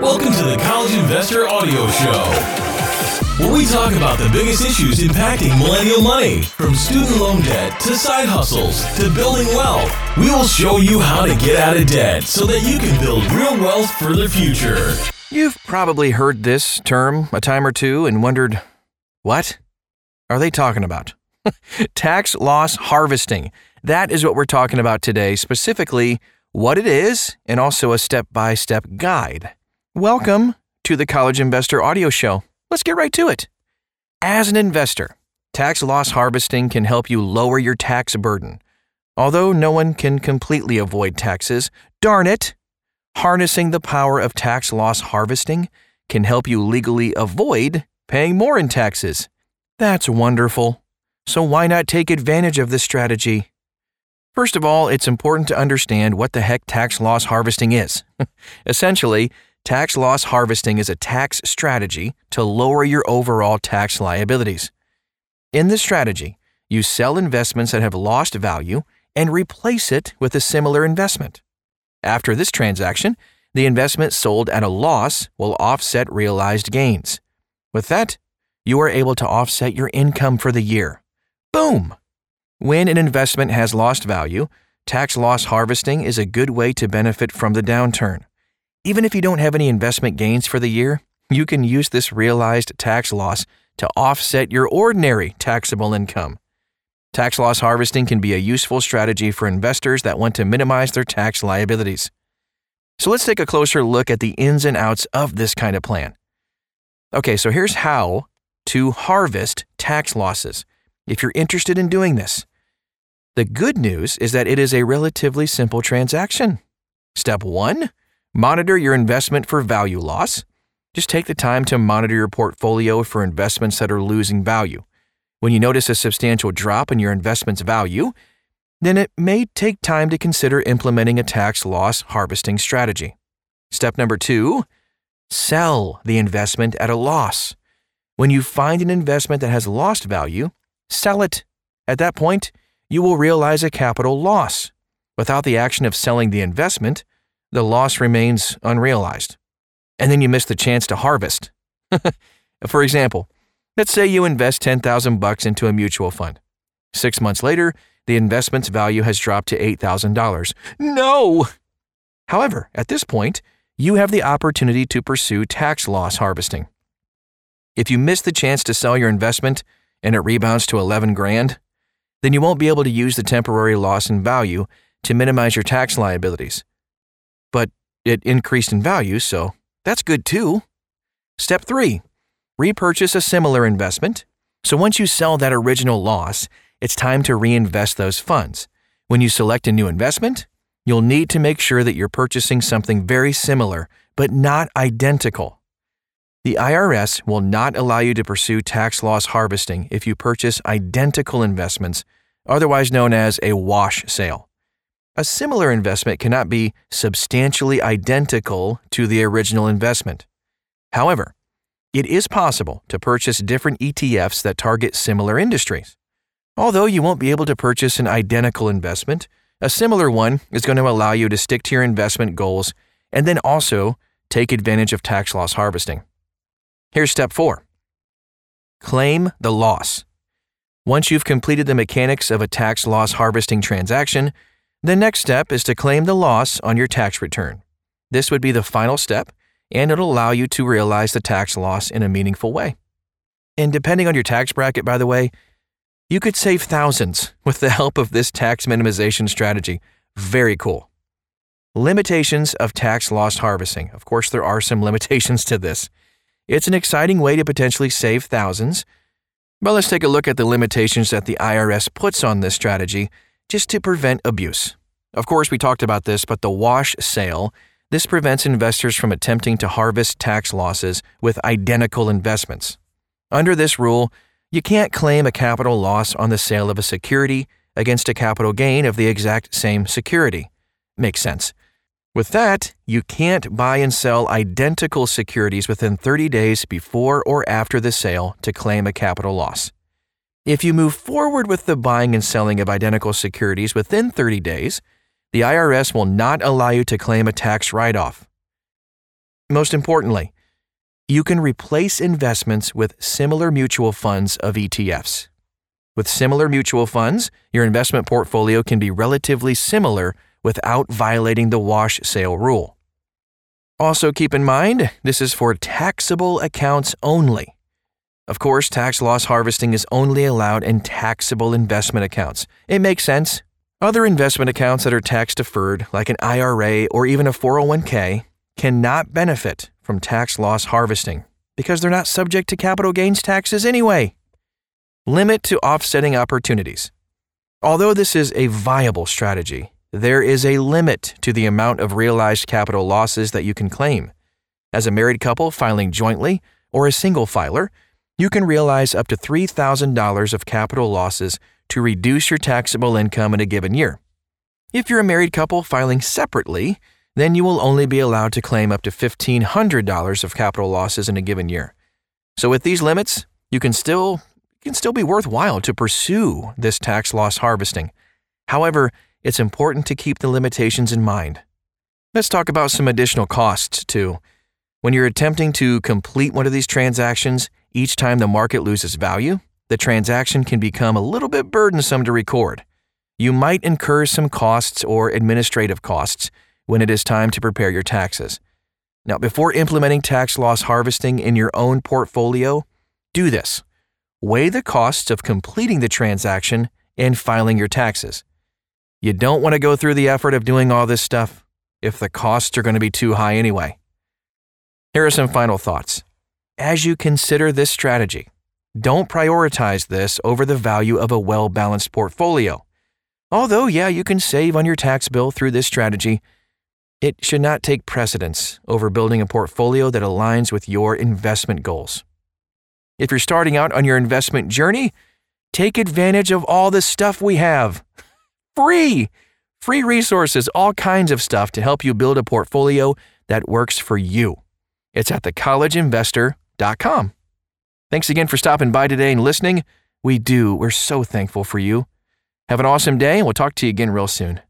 Welcome to the College Investor Audio Show, where we talk about the biggest issues impacting millennial money, from student loan debt to side hustles to building wealth. We will show you how to get out of debt so that you can build real wealth for the future. You've probably heard this term a time or two and wondered, what are they talking about? Tax loss harvesting. That is what we're talking about today, specifically what it is and also a step by step guide. Welcome to the College Investor Audio Show. Let's get right to it. As an investor, tax loss harvesting can help you lower your tax burden. Although no one can completely avoid taxes, darn it, harnessing the power of tax loss harvesting can help you legally avoid paying more in taxes. That's wonderful. So why not take advantage of this strategy? First of all, it's important to understand what the heck tax loss harvesting is. Essentially, tax loss harvesting is a tax strategy to lower your overall tax liabilities. In this strategy, you sell investments that have lost value and replace it with a similar investment. After this transaction, the investment sold at a loss will offset realized gains. With that, you are able to offset your income for the year. Boom! When an investment has lost value, tax loss harvesting is a good way to benefit from the downturn. Even if you don't have any investment gains for the year, you can use this realized tax loss to offset your ordinary taxable income. Tax loss harvesting can be a useful strategy for investors that want to minimize their tax liabilities. So let's take a closer look at the ins and outs of this kind of plan. Okay, so here's how to harvest tax losses if you're interested in doing this. The good news is that it is a relatively simple transaction. Step 1 Monitor your investment for value loss. Just take the time to monitor your portfolio for investments that are losing value. When you notice a substantial drop in your investment's value, then it may take time to consider implementing a tax loss harvesting strategy. Step number two sell the investment at a loss. When you find an investment that has lost value, sell it. At that point, you will realize a capital loss. Without the action of selling the investment, the loss remains unrealized. And then you miss the chance to harvest. For example, let's say you invest 10,000 bucks into a mutual fund. 6 months later, the investment's value has dropped to $8,000. No! However, at this point, you have the opportunity to pursue tax loss harvesting. If you miss the chance to sell your investment and it rebounds to 11 grand, then you won't be able to use the temporary loss in value to minimize your tax liabilities. But it increased in value, so that's good too. Step 3 Repurchase a similar investment. So once you sell that original loss, it's time to reinvest those funds. When you select a new investment, you'll need to make sure that you're purchasing something very similar, but not identical. The IRS will not allow you to pursue tax loss harvesting if you purchase identical investments, otherwise known as a wash sale. A similar investment cannot be substantially identical to the original investment. However, it is possible to purchase different ETFs that target similar industries. Although you won't be able to purchase an identical investment, a similar one is going to allow you to stick to your investment goals and then also take advantage of tax loss harvesting. Here's step four claim the loss. Once you've completed the mechanics of a tax loss harvesting transaction, the next step is to claim the loss on your tax return. This would be the final step and it'll allow you to realize the tax loss in a meaningful way. And depending on your tax bracket, by the way, you could save thousands with the help of this tax minimization strategy. Very cool. Limitations of tax loss harvesting. Of course, there are some limitations to this. It's an exciting way to potentially save thousands. But let's take a look at the limitations that the IRS puts on this strategy just to prevent abuse. Of course, we talked about this, but the wash sale this prevents investors from attempting to harvest tax losses with identical investments. Under this rule, you can't claim a capital loss on the sale of a security against a capital gain of the exact same security. Makes sense. With that, you can't buy and sell identical securities within 30 days before or after the sale to claim a capital loss. If you move forward with the buying and selling of identical securities within 30 days, the IRS will not allow you to claim a tax write off. Most importantly, you can replace investments with similar mutual funds of ETFs. With similar mutual funds, your investment portfolio can be relatively similar without violating the wash sale rule. Also, keep in mind this is for taxable accounts only. Of course, tax loss harvesting is only allowed in taxable investment accounts. It makes sense. Other investment accounts that are tax deferred, like an IRA or even a 401k, cannot benefit from tax loss harvesting because they're not subject to capital gains taxes anyway. Limit to offsetting opportunities. Although this is a viable strategy, there is a limit to the amount of realized capital losses that you can claim. As a married couple filing jointly or a single filer, you can realize up to $3,000 of capital losses to reduce your taxable income in a given year. If you're a married couple filing separately, then you will only be allowed to claim up to $1,500 of capital losses in a given year. So with these limits, you can still can still be worthwhile to pursue this tax loss harvesting. However, it's important to keep the limitations in mind. Let's talk about some additional costs too. When you're attempting to complete one of these transactions, each time the market loses value, the transaction can become a little bit burdensome to record. You might incur some costs or administrative costs when it is time to prepare your taxes. Now, before implementing tax loss harvesting in your own portfolio, do this. Weigh the costs of completing the transaction and filing your taxes. You don't want to go through the effort of doing all this stuff if the costs are going to be too high anyway. Here are some final thoughts. As you consider this strategy, don't prioritize this over the value of a well balanced portfolio. Although, yeah, you can save on your tax bill through this strategy, it should not take precedence over building a portfolio that aligns with your investment goals. If you're starting out on your investment journey, take advantage of all the stuff we have. Free! Free resources, all kinds of stuff to help you build a portfolio that works for you. It's at the College thecollegeinvestor.com. Thanks again for stopping by today and listening. We do. We're so thankful for you. Have an awesome day, and we'll talk to you again real soon.